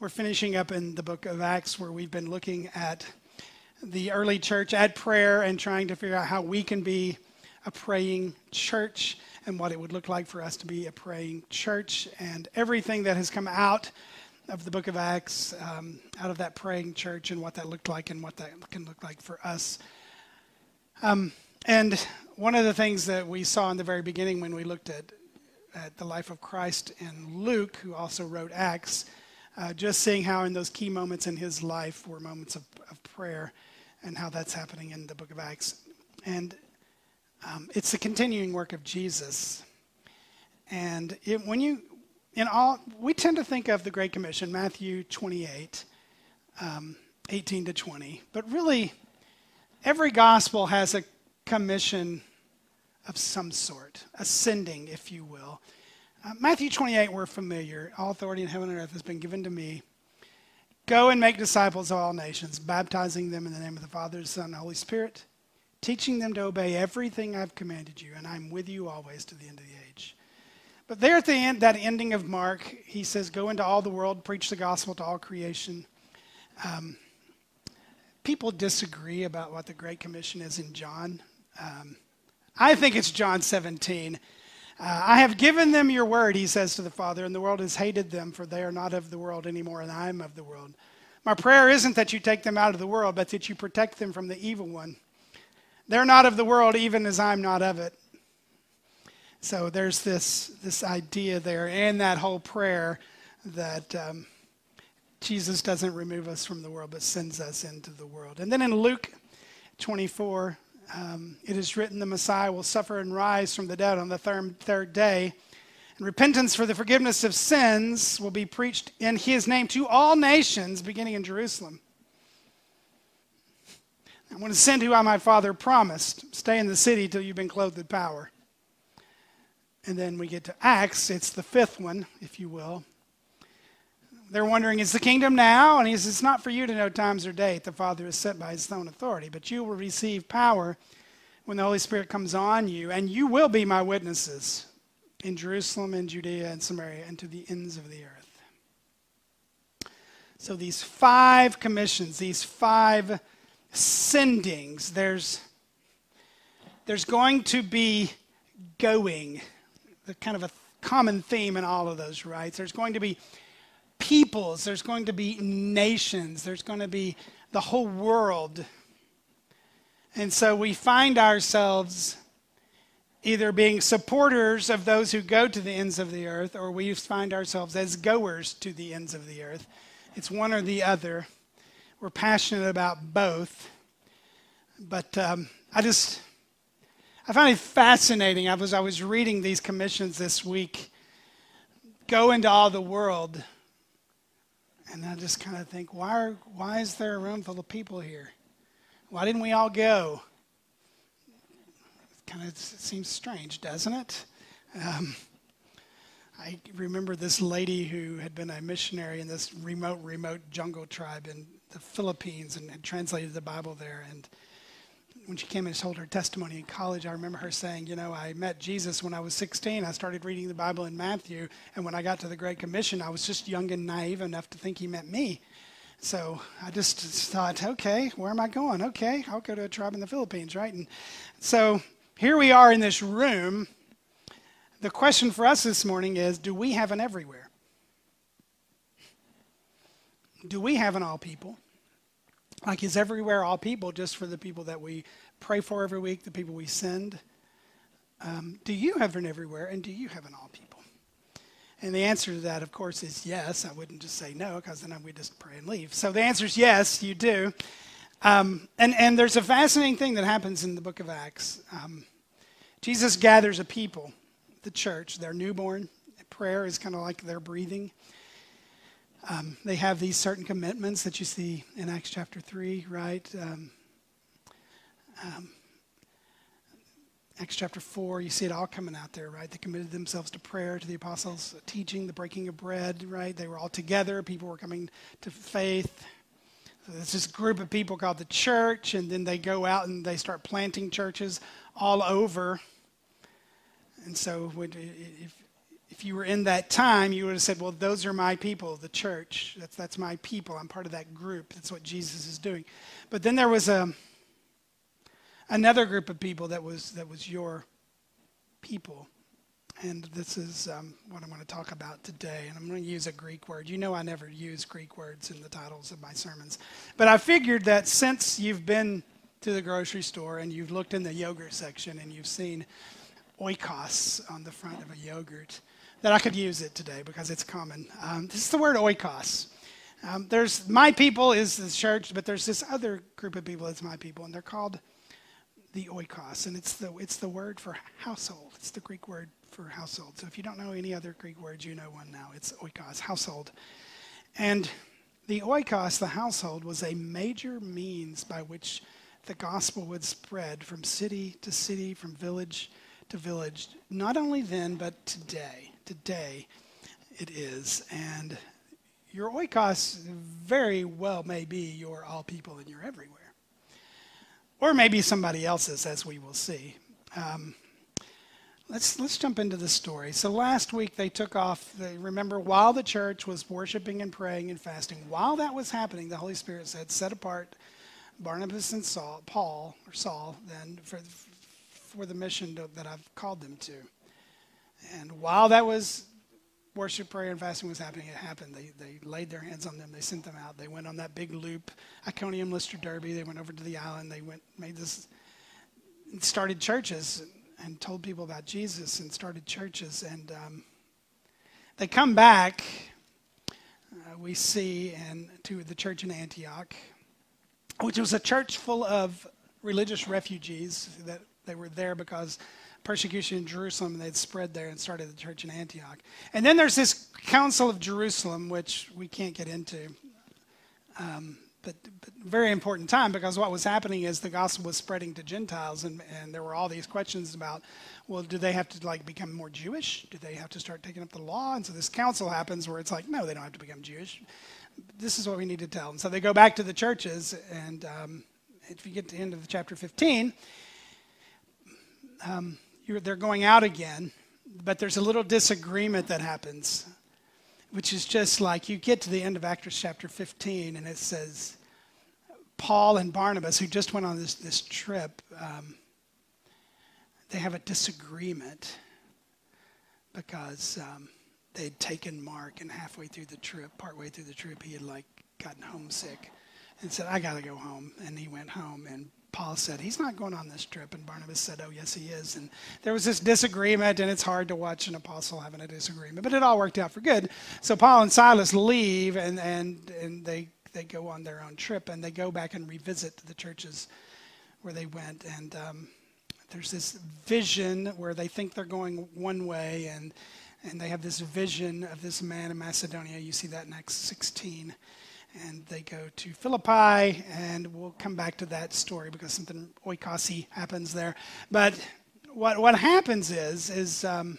We're finishing up in the book of Acts where we've been looking at the early church at prayer and trying to figure out how we can be a praying church and what it would look like for us to be a praying church and everything that has come out of the book of Acts, um, out of that praying church, and what that looked like and what that can look like for us. Um, and one of the things that we saw in the very beginning when we looked at, at the life of Christ in Luke, who also wrote Acts, uh, just seeing how in those key moments in his life were moments of, of prayer and how that's happening in the book of Acts. And um, it's the continuing work of Jesus. And it, when you, in all, we tend to think of the Great Commission, Matthew 28, um, 18 to 20, but really, every gospel has a commission of some sort, ascending, if you will. Uh, Matthew 28, we're familiar. All authority in heaven and earth has been given to me. Go and make disciples of all nations, baptizing them in the name of the Father, the Son, and the Holy Spirit, teaching them to obey everything I've commanded you, and I'm with you always to the end of the age. But there at the end, that ending of Mark, he says, Go into all the world, preach the gospel to all creation. Um, people disagree about what the Great Commission is in John. Um, I think it's John 17. Uh, I have given them your word, he says to the Father, and the world has hated them, for they are not of the world anymore, and I am of the world. My prayer isn't that you take them out of the world, but that you protect them from the evil one. They're not of the world, even as I'm not of it. So there's this, this idea there, and that whole prayer that um, Jesus doesn't remove us from the world, but sends us into the world. And then in Luke 24, um, it is written, the Messiah will suffer and rise from the dead on the third, third day. And repentance for the forgiveness of sins will be preached in his name to all nations, beginning in Jerusalem. I'm going to send who I, my Father, promised. Stay in the city till you've been clothed with power. And then we get to Acts. It's the fifth one, if you will. They're wondering, is the kingdom now? And he says, it's not for you to know times or date. The Father is set by his own authority. But you will receive power when the Holy Spirit comes on you, and you will be my witnesses in Jerusalem and Judea and Samaria and to the ends of the earth. So these five commissions, these five sendings, there's, there's going to be going, the kind of a common theme in all of those, right? There's going to be peoples, there's going to be nations, there's going to be the whole world. And so we find ourselves either being supporters of those who go to the ends of the earth, or we find ourselves as goers to the ends of the earth. It's one or the other. We're passionate about both. But um, I just, I find it fascinating. I was, I was reading these commissions this week. Go into all the world. And I just kind of think, why, are, why is there a room full of people here? Why didn't we all go? It kind of seems strange, doesn't it? Um, I remember this lady who had been a missionary in this remote, remote jungle tribe in the Philippines and had translated the Bible there. And when she came and told her testimony in college, I remember her saying, You know, I met Jesus when I was 16. I started reading the Bible in Matthew. And when I got to the Great Commission, I was just young and naive enough to think he meant me. So I just thought, okay, where am I going? Okay, I'll go to a tribe in the Philippines, right? And so here we are in this room. The question for us this morning is do we have an everywhere? Do we have an all people? Like, is everywhere all people just for the people that we pray for every week, the people we send? Um, do you have an everywhere, and do you have an all people? And the answer to that, of course, is yes. I wouldn't just say no, because then we just pray and leave. So the answer is yes, you do. Um, and, and there's a fascinating thing that happens in the book of Acts. Um, Jesus gathers a people, the church, they're newborn. Prayer is kind of like their breathing. Um, they have these certain commitments that you see in Acts chapter 3, right? Um, um, Acts chapter 4, you see it all coming out there, right? They committed themselves to prayer, to the apostles' teaching, the breaking of bread, right? They were all together. People were coming to faith. So there's this group of people called the church, and then they go out and they start planting churches all over. And so if, if you were in that time, you would have said, Well, those are my people, the church. That's, that's my people. I'm part of that group. That's what Jesus is doing. But then there was a, another group of people that was, that was your people. And this is um, what I'm going to talk about today. And I'm going to use a Greek word. You know, I never use Greek words in the titles of my sermons. But I figured that since you've been to the grocery store and you've looked in the yogurt section and you've seen oikos on the front of a yogurt, that I could use it today because it's common. Um, this is the word oikos. Um, there's my people is the church, but there's this other group of people that's my people, and they're called the oikos, and it's the it's the word for household. It's the Greek word for household. So if you don't know any other Greek words, you know one now. It's oikos, household. And the oikos, the household, was a major means by which the gospel would spread from city to city, from village to village. Not only then, but today. Today it is. And your oikos very well may be your all people and you're everywhere. Or maybe somebody else's, as we will see. Um, let's let's jump into the story. So last week they took off. Remember while the church was worshiping and praying and fasting. While that was happening, the Holy Spirit said, "Set apart Barnabas and Saul, Paul or Saul, then for for the mission to, that I've called them to." And while that was worship, prayer, and fasting was happening, it happened. They, they laid their hands on them. They sent them out. They went on that big loop, Iconium, Lystra, Derbe. They went over to the island. They went, made this, started churches and told people about Jesus and started churches. And um, they come back, uh, we see, and to the church in Antioch, which was a church full of religious refugees that they were there because persecution in Jerusalem and they'd spread there and started the church in Antioch. And then there's this Council of Jerusalem, which we can't get into. Um, but, but, very important time because what was happening is the gospel was spreading to Gentiles, and, and there were all these questions about, well, do they have to like become more Jewish? Do they have to start taking up the law? And so this council happens where it's like, no, they don't have to become Jewish. This is what we need to tell them. So they go back to the churches, and um, if you get to the end of chapter 15, um, they're going out again, but there's a little disagreement that happens which is just like you get to the end of Acts chapter 15, and it says Paul and Barnabas, who just went on this, this trip, um, they have a disagreement because um, they'd taken Mark, and halfway through the trip, partway through the trip, he had like gotten homesick and said, I got to go home. And he went home, and Paul said, He's not going on this trip. And Barnabas said, Oh, yes, he is. And there was this disagreement, and it's hard to watch an apostle having a disagreement, but it all worked out for good. So Paul and Silas leave, and, and, and they, they go on their own trip, and they go back and revisit the churches where they went. And um, there's this vision where they think they're going one way, and, and they have this vision of this man in Macedonia. You see that in Acts 16 and they go to Philippi, and we'll come back to that story because something oikasi happens there. But what what happens is is um,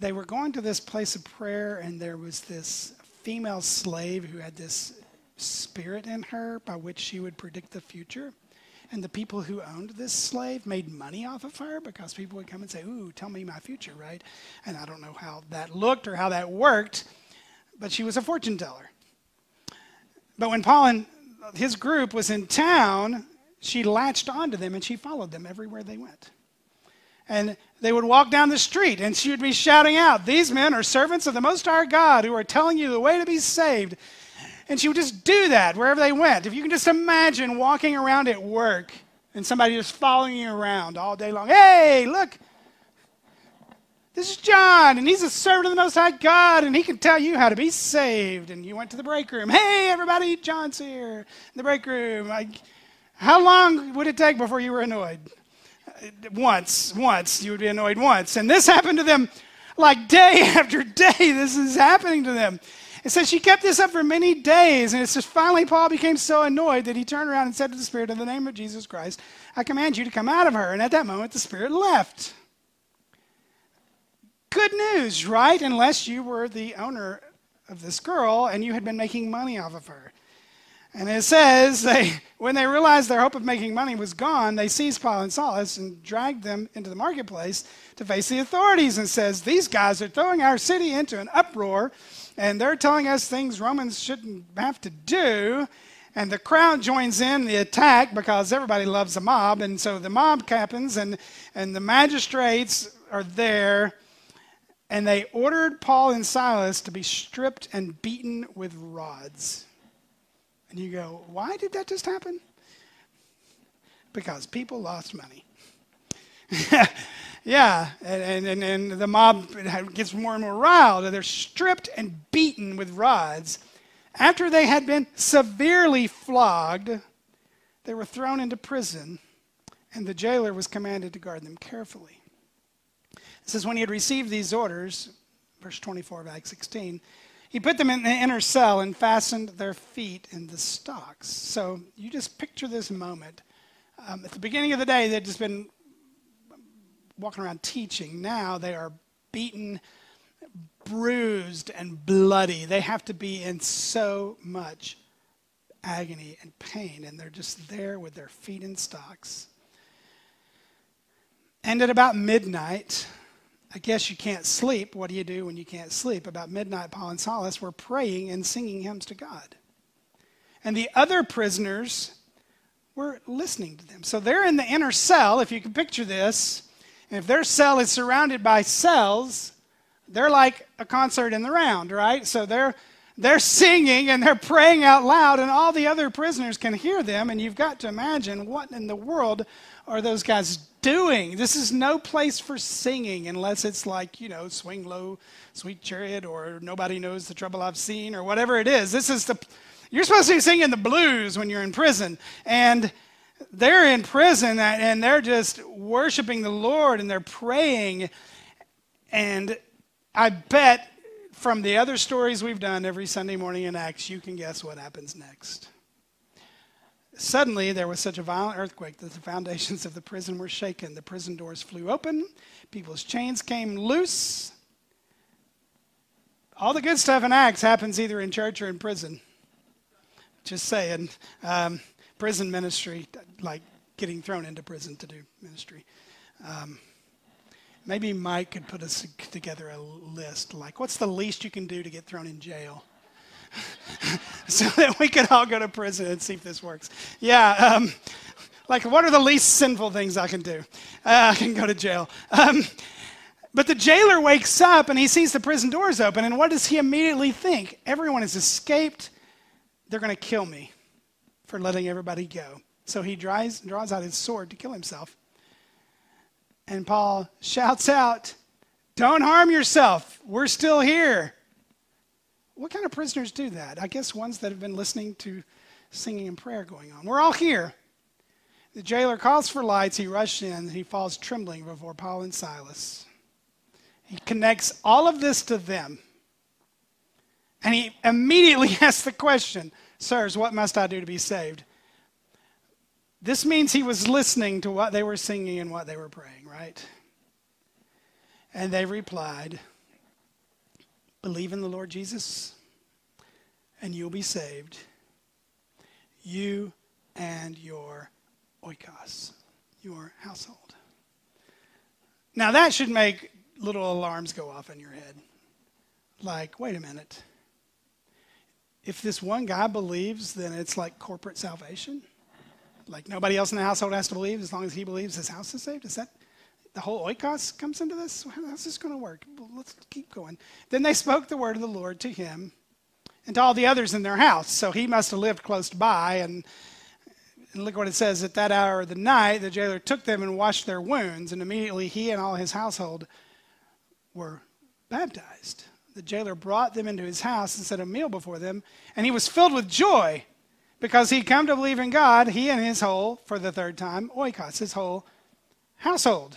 they were going to this place of prayer, and there was this female slave who had this spirit in her by which she would predict the future. And the people who owned this slave made money off of her because people would come and say, Ooh, tell me my future, right? And I don't know how that looked or how that worked, but she was a fortune teller. But when Paul and his group was in town, she latched onto them and she followed them everywhere they went. And they would walk down the street and she would be shouting out, These men are servants of the Most High God who are telling you the way to be saved. And she would just do that wherever they went. If you can just imagine walking around at work and somebody just following you around all day long. Hey, look, this is John, and he's a servant of the Most High God, and he can tell you how to be saved. And you went to the break room. Hey, everybody, John's here in the break room. I, how long would it take before you were annoyed? Uh, once, once. You would be annoyed once. And this happened to them like day after day. This is happening to them. It says she kept this up for many days, and it says finally Paul became so annoyed that he turned around and said to the Spirit, In the name of Jesus Christ, I command you to come out of her. And at that moment, the Spirit left. Good news, right? Unless you were the owner of this girl and you had been making money off of her. And it says they, when they realized their hope of making money was gone, they seized Paul and Silas and dragged them into the marketplace to face the authorities and says, These guys are throwing our city into an uproar and they're telling us things Romans shouldn't have to do. And the crowd joins in the attack because everybody loves a mob. And so the mob happens and, and the magistrates are there and they ordered Paul and Silas to be stripped and beaten with rods. And you go, why did that just happen? Because people lost money. yeah, and, and, and the mob gets more and more riled. They're stripped and beaten with rods. After they had been severely flogged, they were thrown into prison, and the jailer was commanded to guard them carefully. It says, When he had received these orders, verse 24 of Acts 16, he put them in the inner cell and fastened their feet in the stocks. So you just picture this moment. Um, at the beginning of the day, they'd just been walking around teaching. Now they are beaten, bruised, and bloody. They have to be in so much agony and pain, and they're just there with their feet in stocks. And at about midnight, I guess you can't sleep. What do you do when you can't sleep? About midnight, Paul and Silas were praying and singing hymns to God. And the other prisoners were listening to them. So they're in the inner cell, if you can picture this. And if their cell is surrounded by cells, they're like a concert in the round, right? So they're they're singing and they're praying out loud, and all the other prisoners can hear them. And you've got to imagine what in the world are those guys doing? This is no place for singing unless it's like, you know, Swing Low, Sweet Chariot, or Nobody Knows the Trouble I've Seen, or whatever it is. This is the, you're supposed to be singing the blues when you're in prison. And they're in prison and they're just worshiping the Lord and they're praying. And I bet from the other stories we've done every Sunday morning in Acts, you can guess what happens next. Suddenly, there was such a violent earthquake that the foundations of the prison were shaken. The prison doors flew open, people's chains came loose. All the good stuff in Acts happens either in church or in prison. Just saying. Um, prison ministry, like getting thrown into prison to do ministry. Um, maybe Mike could put us together a list like, what's the least you can do to get thrown in jail? so that we could all go to prison and see if this works. Yeah, um, like what are the least sinful things I can do? Uh, I can go to jail. Um, but the jailer wakes up and he sees the prison doors open, and what does he immediately think? Everyone has escaped. They're going to kill me for letting everybody go. So he draws, draws out his sword to kill himself. And Paul shouts out, Don't harm yourself. We're still here. What kind of prisoners do that? I guess ones that have been listening to singing and prayer going on. We're all here. The jailer calls for lights. He rushes in. He falls trembling before Paul and Silas. He connects all of this to them. And he immediately asks the question Sirs, what must I do to be saved? This means he was listening to what they were singing and what they were praying, right? And they replied, Believe in the Lord Jesus, and you'll be saved. You and your oikos, your household. Now, that should make little alarms go off in your head. Like, wait a minute. If this one guy believes, then it's like corporate salvation? Like nobody else in the household has to believe as long as he believes his house is saved? Is that the whole oikos comes into this. How's this going to work? Let's keep going. Then they spoke the word of the Lord to him and to all the others in their house. So he must have lived close by. And, and look what it says at that hour of the night, the jailer took them and washed their wounds, and immediately he and all his household were baptized. The jailer brought them into his house and set a meal before them, and he was filled with joy because he'd come to believe in God, he and his whole, for the third time, oikos, his whole household.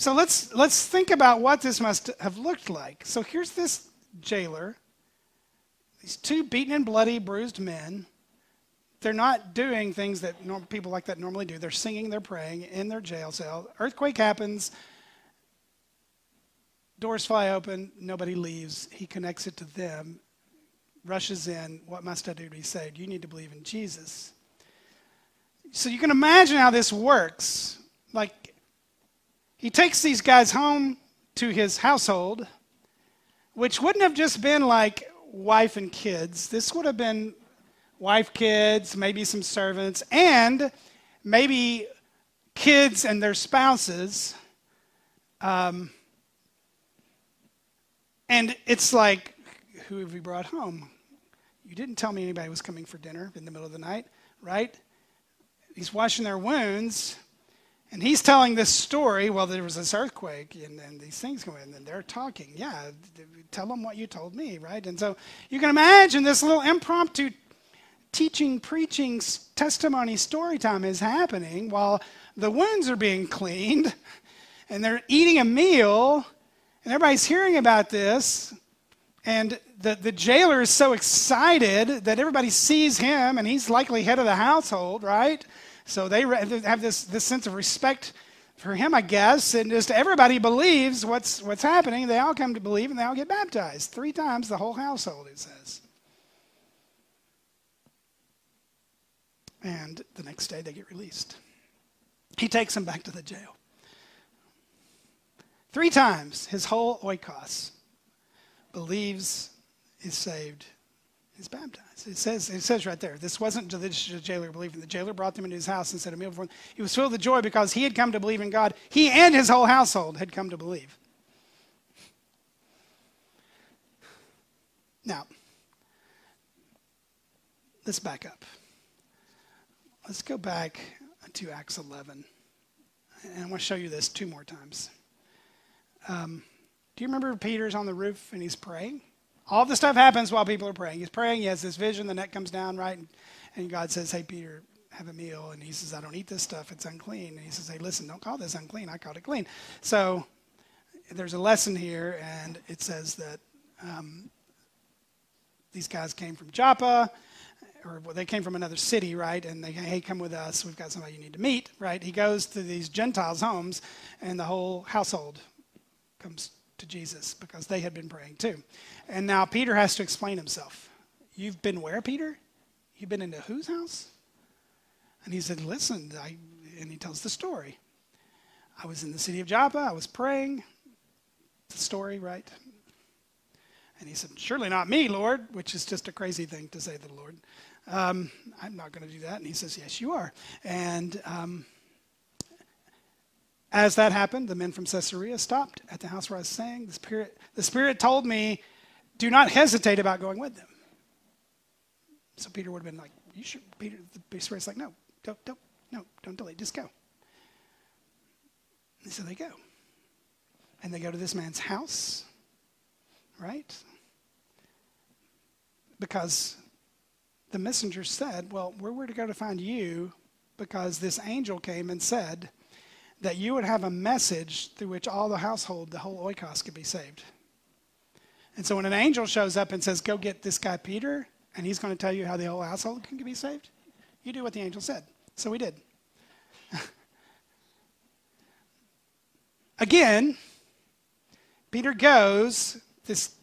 So let's, let's think about what this must have looked like. So here's this jailer, these two beaten and bloody, bruised men. They're not doing things that norm, people like that normally do. They're singing, they're praying in their jail cell. Earthquake happens, doors fly open, nobody leaves. He connects it to them. rushes in, What must I do to be saved? You need to believe in Jesus. So you can imagine how this works. Like, he takes these guys home to his household, which wouldn't have just been like wife and kids. This would have been wife, kids, maybe some servants, and maybe kids and their spouses. Um, and it's like, who have we brought home? You didn't tell me anybody was coming for dinner in the middle of the night, right? He's washing their wounds. And he's telling this story. Well, there was this earthquake, and, and these things go in, and they're talking. Yeah, tell them what you told me, right? And so you can imagine this little impromptu teaching, preaching, testimony, story time is happening while the wounds are being cleaned, and they're eating a meal, and everybody's hearing about this. And the, the jailer is so excited that everybody sees him, and he's likely head of the household, right? So they have this, this sense of respect for him, I guess, and just everybody believes what's, what's happening. They all come to believe, and they all get baptized. Three times the whole household, it says. And the next day they get released. He takes them back to the jail. Three times his whole oikos believes, is saved, is baptized. It says, it says right there, this wasn't to the jailer believing. The jailer brought them into his house and set a meal before them. He was filled with joy because he had come to believe in God. He and his whole household had come to believe. Now, let's back up. Let's go back to Acts 11. And I want to show you this two more times. Um, do you remember Peter's on the roof and he's praying? All this stuff happens while people are praying. He's praying, he has this vision, the net comes down, right? And, and God says, Hey, Peter, have a meal. And he says, I don't eat this stuff, it's unclean. And he says, Hey, listen, don't call this unclean, I called it clean. So there's a lesson here, and it says that um, these guys came from Joppa or they came from another city, right? And they, hey, come with us. We've got somebody you need to meet, right? He goes to these Gentiles' homes, and the whole household comes to Jesus because they had been praying too. And now Peter has to explain himself. You've been where, Peter? You've been into whose house? And he said, Listen, I, and he tells the story. I was in the city of Joppa, I was praying. The story, right? And he said, Surely not me, Lord, which is just a crazy thing to say to the Lord. Um, I'm not going to do that. And he says, Yes, you are. And um, as that happened, the men from Caesarea stopped at the house where I was staying. The Spirit, the Spirit told me, Do not hesitate about going with them. So Peter would have been like, You should. Peter, the Spirit's like, No, don't, don't, no, don't delay. Just go. And so they go. And they go to this man's house, right? Because the messenger said, Well, where were to go to find you? Because this angel came and said that you would have a message through which all the household, the whole oikos, could be saved. And so when an angel shows up and says, Go get this guy Peter, and he's going to tell you how the whole household can be saved, you do what the angel said. So we did. Again, Peter goes, this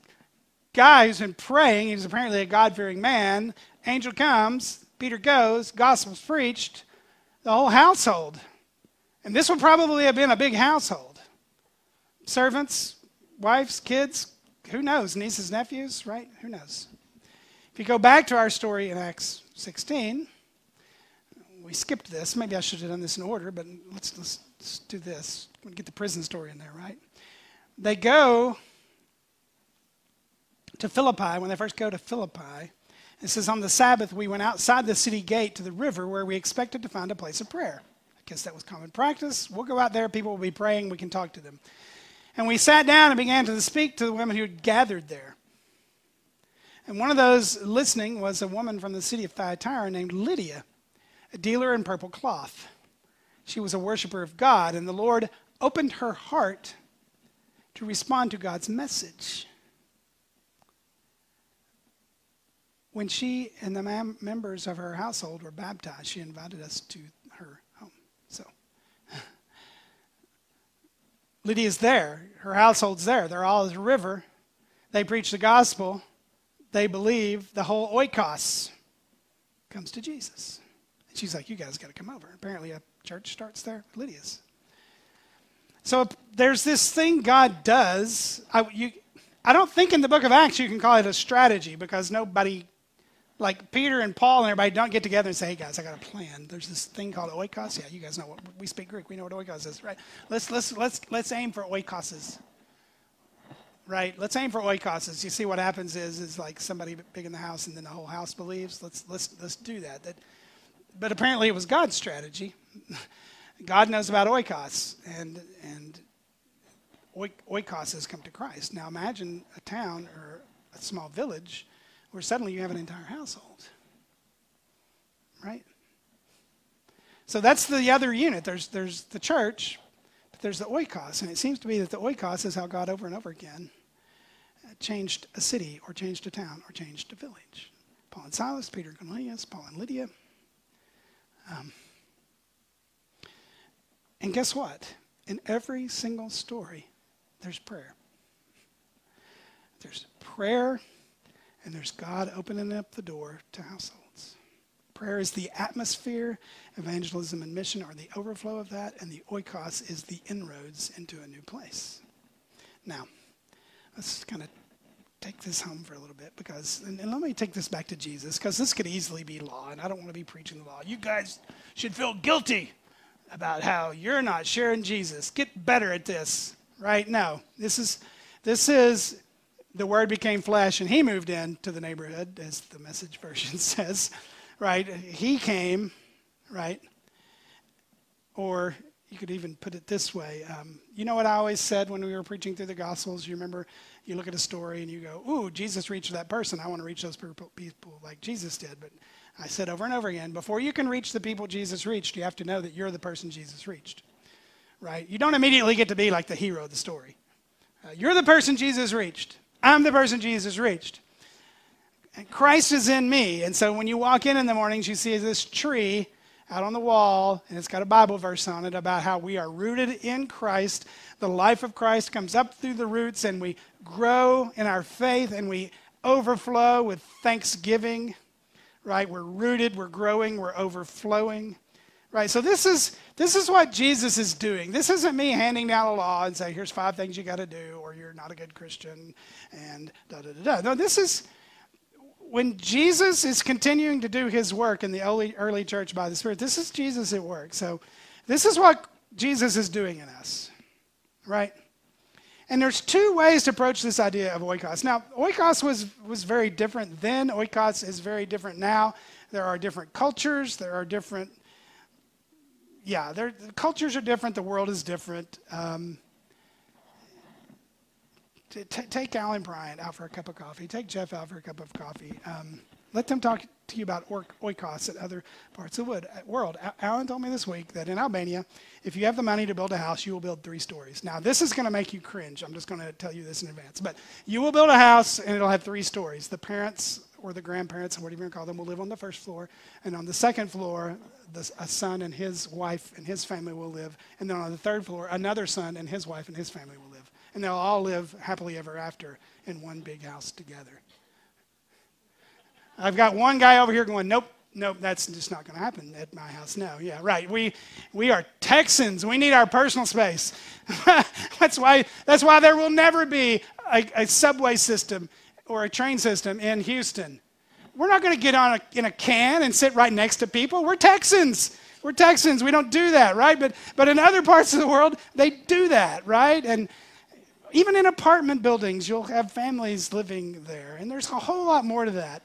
guy who's been praying, he's apparently a God fearing man, Angel comes, Peter goes, gospel's preached, the whole household. And this would probably have been a big household. Servants, wives, kids, who knows? Nieces, nephews, right? Who knows? If you go back to our story in Acts 16, we skipped this. Maybe I should have done this in order, but let's, let's, let's do this. We get the prison story in there, right? They go to Philippi. When they first go to Philippi, it says, On the Sabbath, we went outside the city gate to the river where we expected to find a place of prayer. Guess that was common practice. We'll go out there, people will be praying, we can talk to them. And we sat down and began to speak to the women who had gathered there. And one of those listening was a woman from the city of Thyatira named Lydia, a dealer in purple cloth. She was a worshiper of God, and the Lord opened her heart to respond to God's message. When she and the members of her household were baptized, she invited us to her home. So, Lydia's there. Her household's there. They're all at the river. They preach the gospel. they believe the whole oikos comes to Jesus. And she's like, You guys got to come over. Apparently, a church starts there, Lydia's. So there's this thing God does. I, you, I don't think in the book of Acts you can call it a strategy because nobody, like Peter and Paul and everybody, don't get together and say, hey guys, I got a plan. There's this thing called oikos. Yeah, you guys know what we speak Greek. We know what oikos is, right? Let's, let's, let's, let's aim for oikoses. Right? Let's aim for oikoses. You see what happens is, is like somebody big in the house and then the whole house believes. Let's, let's, let's do that. that. But apparently it was God's strategy. God knows about oikos. And, and oikos has come to Christ. Now imagine a town or a small village where suddenly you have an entire household. Right? So that's the other unit. There's, there's the church, but there's the oikos. And it seems to be that the oikos is how God over and over again changed a city or changed a town or changed a village. Paul and Silas, Peter and Cornelius, Paul and Lydia. Um, and guess what? In every single story, there's prayer. There's prayer, and there's God opening up the door to households. Prayer is the atmosphere, evangelism and mission are the overflow of that, and the oikos is the inroads into a new place. Now, let's kind of take this home for a little bit because, and, and let me take this back to Jesus because this could easily be law, and I don't want to be preaching the law. You guys should feel guilty about how you're not sharing Jesus. Get better at this right? No. This is this is the word became flesh and he moved into the neighborhood, as the message version says. Right? He came, right? Or you could even put it this way. Um, you know what I always said when we were preaching through the Gospels? You remember you look at a story and you go, Ooh, Jesus reached that person. I want to reach those people like Jesus did. But I said over and over again, before you can reach the people Jesus reached, you have to know that you're the person Jesus reached right? You don't immediately get to be like the hero of the story. Uh, you're the person Jesus reached. I'm the person Jesus reached. Christ is in me. And so when you walk in in the mornings, you see this tree out on the wall, and it's got a Bible verse on it about how we are rooted in Christ. The life of Christ comes up through the roots, and we grow in our faith, and we overflow with thanksgiving, right? We're rooted, we're growing, we're overflowing. Right? So this is this is what Jesus is doing. This isn't me handing down a law and say, here's five things you got to do, or you're not a good Christian, and da da da da. No, this is when Jesus is continuing to do his work in the early, early church by the Spirit, this is Jesus at work. So this is what Jesus is doing in us. Right? And there's two ways to approach this idea of oikos. Now, oikos was, was very different then. Oikos is very different now. There are different cultures. There are different yeah, the cultures are different. The world is different. Um, t- take Alan Bryant out for a cup of coffee. Take Jeff out for a cup of coffee. Um, let them talk to you about oikos at other parts of the wood, world. Alan told me this week that in Albania, if you have the money to build a house, you will build three stories. Now, this is going to make you cringe. I'm just going to tell you this in advance. But you will build a house, and it'll have three stories. The parents or the grandparents, or whatever you call them, will live on the first floor. And on the second floor, the, a son and his wife and his family will live. And then on the third floor, another son and his wife and his family will live. And they'll all live happily ever after in one big house together. I've got one guy over here going, nope, nope, that's just not going to happen at my house. No, yeah, right. We, we are Texans. We need our personal space. that's, why, that's why there will never be a, a subway system or a train system in Houston. We're not going to get on a, in a can and sit right next to people. We're Texans. We're Texans. We don't do that, right? But, but in other parts of the world, they do that, right? And even in apartment buildings, you'll have families living there. And there's a whole lot more to that.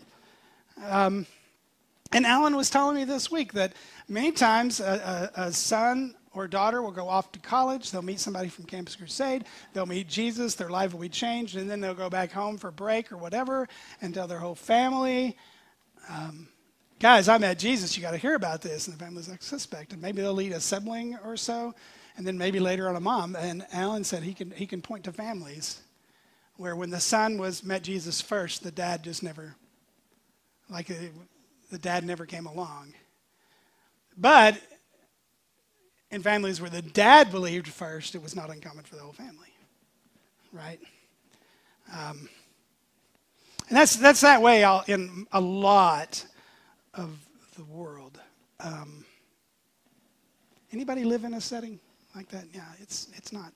Um, and Alan was telling me this week that many times a, a, a son or daughter will go off to college. They'll meet somebody from Campus Crusade. They'll meet Jesus. Their life will be changed. And then they'll go back home for break or whatever and tell their whole family. Um, guys, I met Jesus. You got to hear about this. And the family's like, suspect. And maybe they'll lead a sibling or so. And then maybe later on a mom. And Alan said he can, he can point to families where when the son was met Jesus first, the dad just never, like uh, the dad never came along. But in families where the dad believed first, it was not uncommon for the whole family, right? Um, And that's, that's that way in a lot of the world. Um, anybody live in a setting like that? Yeah, it's, it's not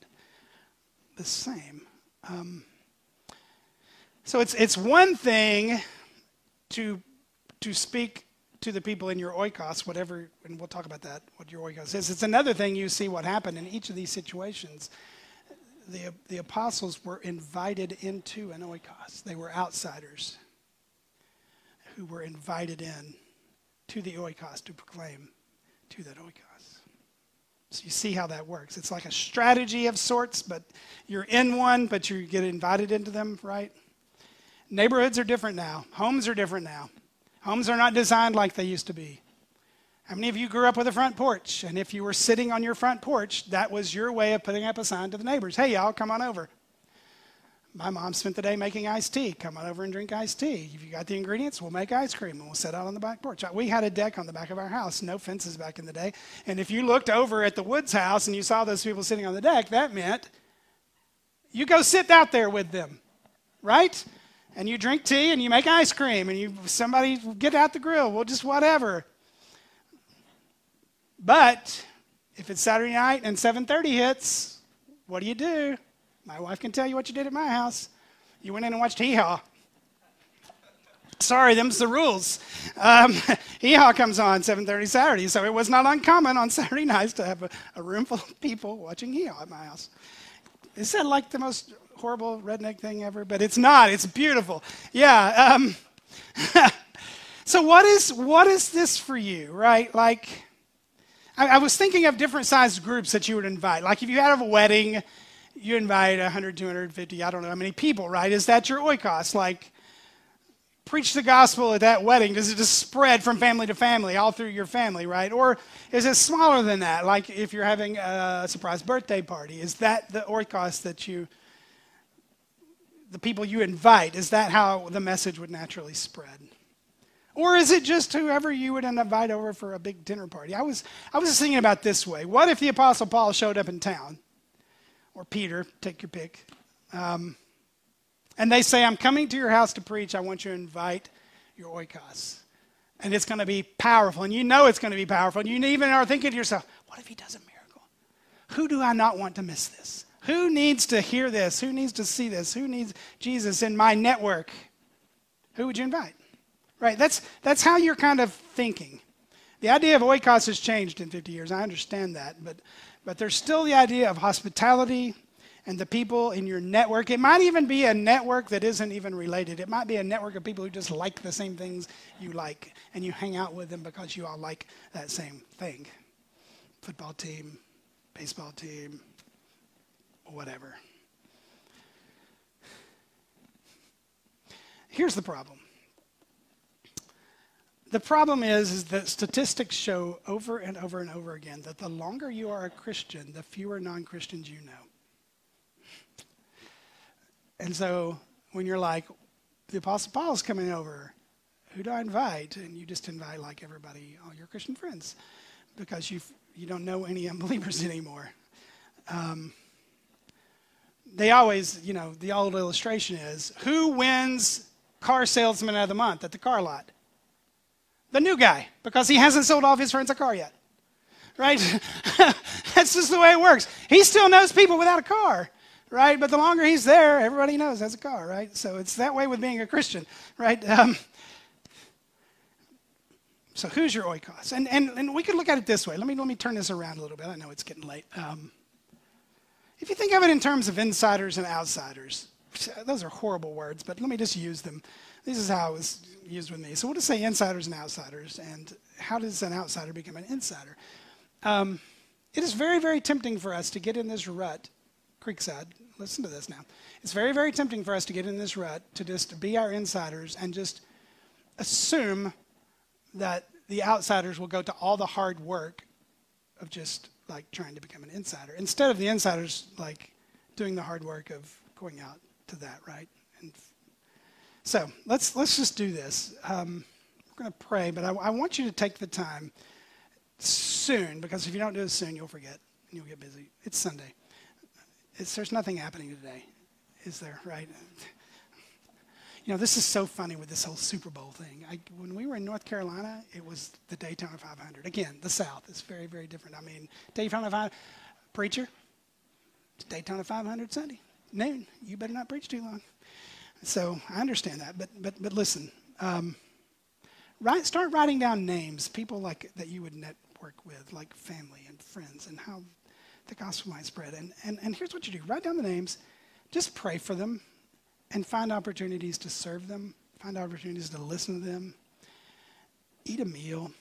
the same. Um, so it's, it's one thing to, to speak to the people in your oikos, whatever, and we'll talk about that, what your oikos is. It's another thing you see what happened in each of these situations. The, the apostles were invited into an oikos. They were outsiders who were invited in to the oikos to proclaim to that oikos. So you see how that works. It's like a strategy of sorts, but you're in one, but you get invited into them, right? Neighborhoods are different now. Homes are different now. Homes are not designed like they used to be. How many of you grew up with a front porch? And if you were sitting on your front porch, that was your way of putting up a sign to the neighbors hey, y'all, come on over. My mom spent the day making iced tea. Come on over and drink iced tea. If you got the ingredients, we'll make ice cream and we'll sit out on the back porch. We had a deck on the back of our house, no fences back in the day. And if you looked over at the Woods house and you saw those people sitting on the deck, that meant you go sit out there with them, right? And you drink tea and you make ice cream and you somebody get out the grill. Well, just whatever. But if it's Saturday night and 7:30 hits, what do you do? My wife can tell you what you did at my house. You went in and watched Hee Haw. Sorry, them's the rules. Um, Hee Haw comes on 7:30 Saturday, so it was not uncommon on Saturday nights to have a, a room full of people watching Hee Haw at my house. Is that like the most horrible redneck thing ever? But it's not. It's beautiful. Yeah. Um, so what is what is this for you, right? Like, I, I was thinking of different sized groups that you would invite. Like if you had a wedding you invite 100, 250, I don't know how many people, right? Is that your oikos? Like, preach the gospel at that wedding. Does it just spread from family to family, all through your family, right? Or is it smaller than that? Like if you're having a surprise birthday party, is that the oikos that you, the people you invite, is that how the message would naturally spread? Or is it just whoever you would invite over for a big dinner party? I was, I was thinking about this way. What if the Apostle Paul showed up in town? or Peter, take your pick. Um, and they say, I'm coming to your house to preach. I want you to invite your oikos. And it's going to be powerful. And you know it's going to be powerful. And you even are thinking to yourself, what if he does a miracle? Who do I not want to miss this? Who needs to hear this? Who needs to see this? Who needs Jesus in my network? Who would you invite? Right? That's, that's how you're kind of thinking. The idea of oikos has changed in 50 years. I understand that. But but there's still the idea of hospitality and the people in your network. It might even be a network that isn't even related. It might be a network of people who just like the same things you like, and you hang out with them because you all like that same thing football team, baseball team, whatever. Here's the problem the problem is, is that statistics show over and over and over again that the longer you are a Christian, the fewer non Christians you know. And so when you're like, the Apostle Paul's coming over, who do I invite? And you just invite like everybody, all your Christian friends, because you you don't know any unbelievers anymore. Um, they always, you know, the old illustration is who wins car salesman of the month at the car lot? the new guy because he hasn't sold all of his friends a car yet. Right? That's just the way it works. He still knows people without a car, right? But the longer he's there, everybody knows has a car, right? So it's that way with being a Christian, right? Um, so who's your oikos? And, and, and we could look at it this way. Let me, let me turn this around a little bit. I know it's getting late. Um, if you think of it in terms of insiders and outsiders, those are horrible words, but let me just use them. This is how it was used with me. So we'll just say insiders and outsiders. And how does an outsider become an insider? Um, it is very, very tempting for us to get in this rut. Creekside, listen to this now. It's very, very tempting for us to get in this rut to just be our insiders and just assume that the outsiders will go to all the hard work of just like trying to become an insider instead of the insiders like doing the hard work of going out to that, right? And so let's let's just do this. Um, we're going to pray, but I, I, want you to take the time soon because if you don't do it soon, you'll forget and you'll get busy. It's Sunday. It's, there's nothing happening today, is there? Right? You know, this is so funny with this whole Super Bowl thing. I, when we were in North Carolina, it was the Daytona 500. Again, the South is very, very different. I mean, Daytona 500, preacher, Daytona 500 Sunday, noon. You better not preach too long. So I understand that. But, but, but listen, um, write, start writing down names, people like that you would network with, like family and friends, and how the gospel might spread. And, and, and here's what you do write down the names, just pray for them and find opportunities to serve them, find opportunities to listen to them, eat a meal,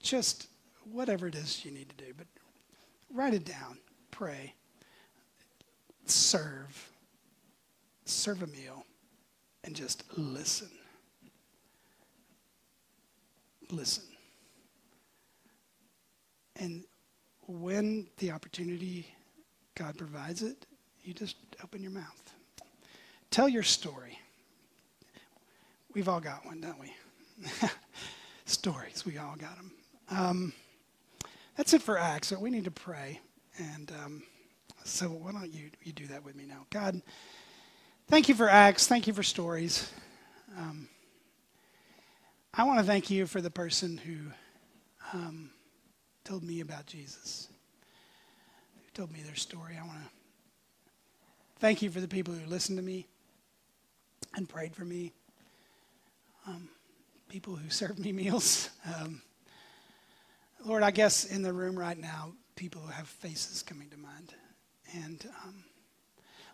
just whatever it is you need to do. But write it down, pray, serve, serve a meal, and just listen. Listen. And when the opportunity God provides it, you just open your mouth. Tell your story. We've all got one, don't we? Stories, we all got them. Um, that's it for Acts. So we need to pray. And um, so why don't you, you do that with me now? God, thank you for Acts. Thank you for stories. Um, I want to thank you for the person who um, told me about Jesus, who told me their story. I want to thank you for the people who listened to me and prayed for me. Um, people who served me meals. Um, Lord, I guess in the room right now, people who have faces coming to mind. And um,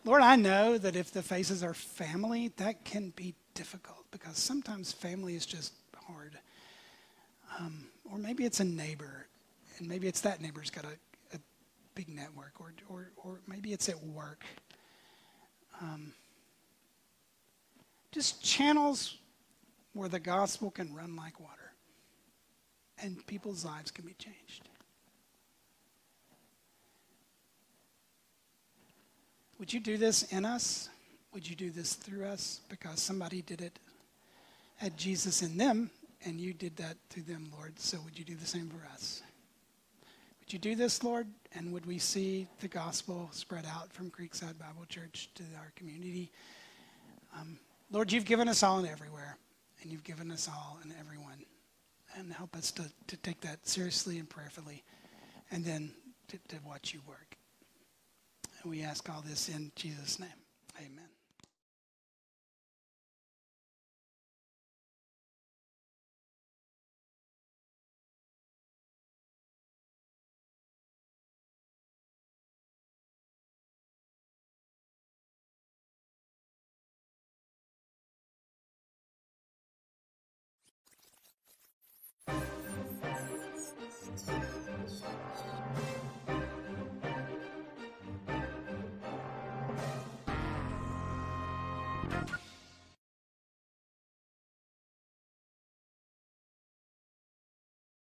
Lord, I know that if the faces are family, that can be difficult because sometimes family is just hard. Um, or maybe it's a neighbor, and maybe it's that neighbor's got a, a big network, or, or, or maybe it's at work. Um, just channels where the gospel can run like water and people's lives can be changed. Would you do this in us? Would you do this through us? Because somebody did it, had Jesus in them, and you did that through them, Lord. So would you do the same for us? Would you do this, Lord? And would we see the gospel spread out from Creekside Bible Church to our community? Um, Lord, you've given us all and everywhere, and you've given us all and everyone. And help us to, to take that seriously and prayerfully, and then to, to watch you work. And we ask all this in Jesus' name. Amen.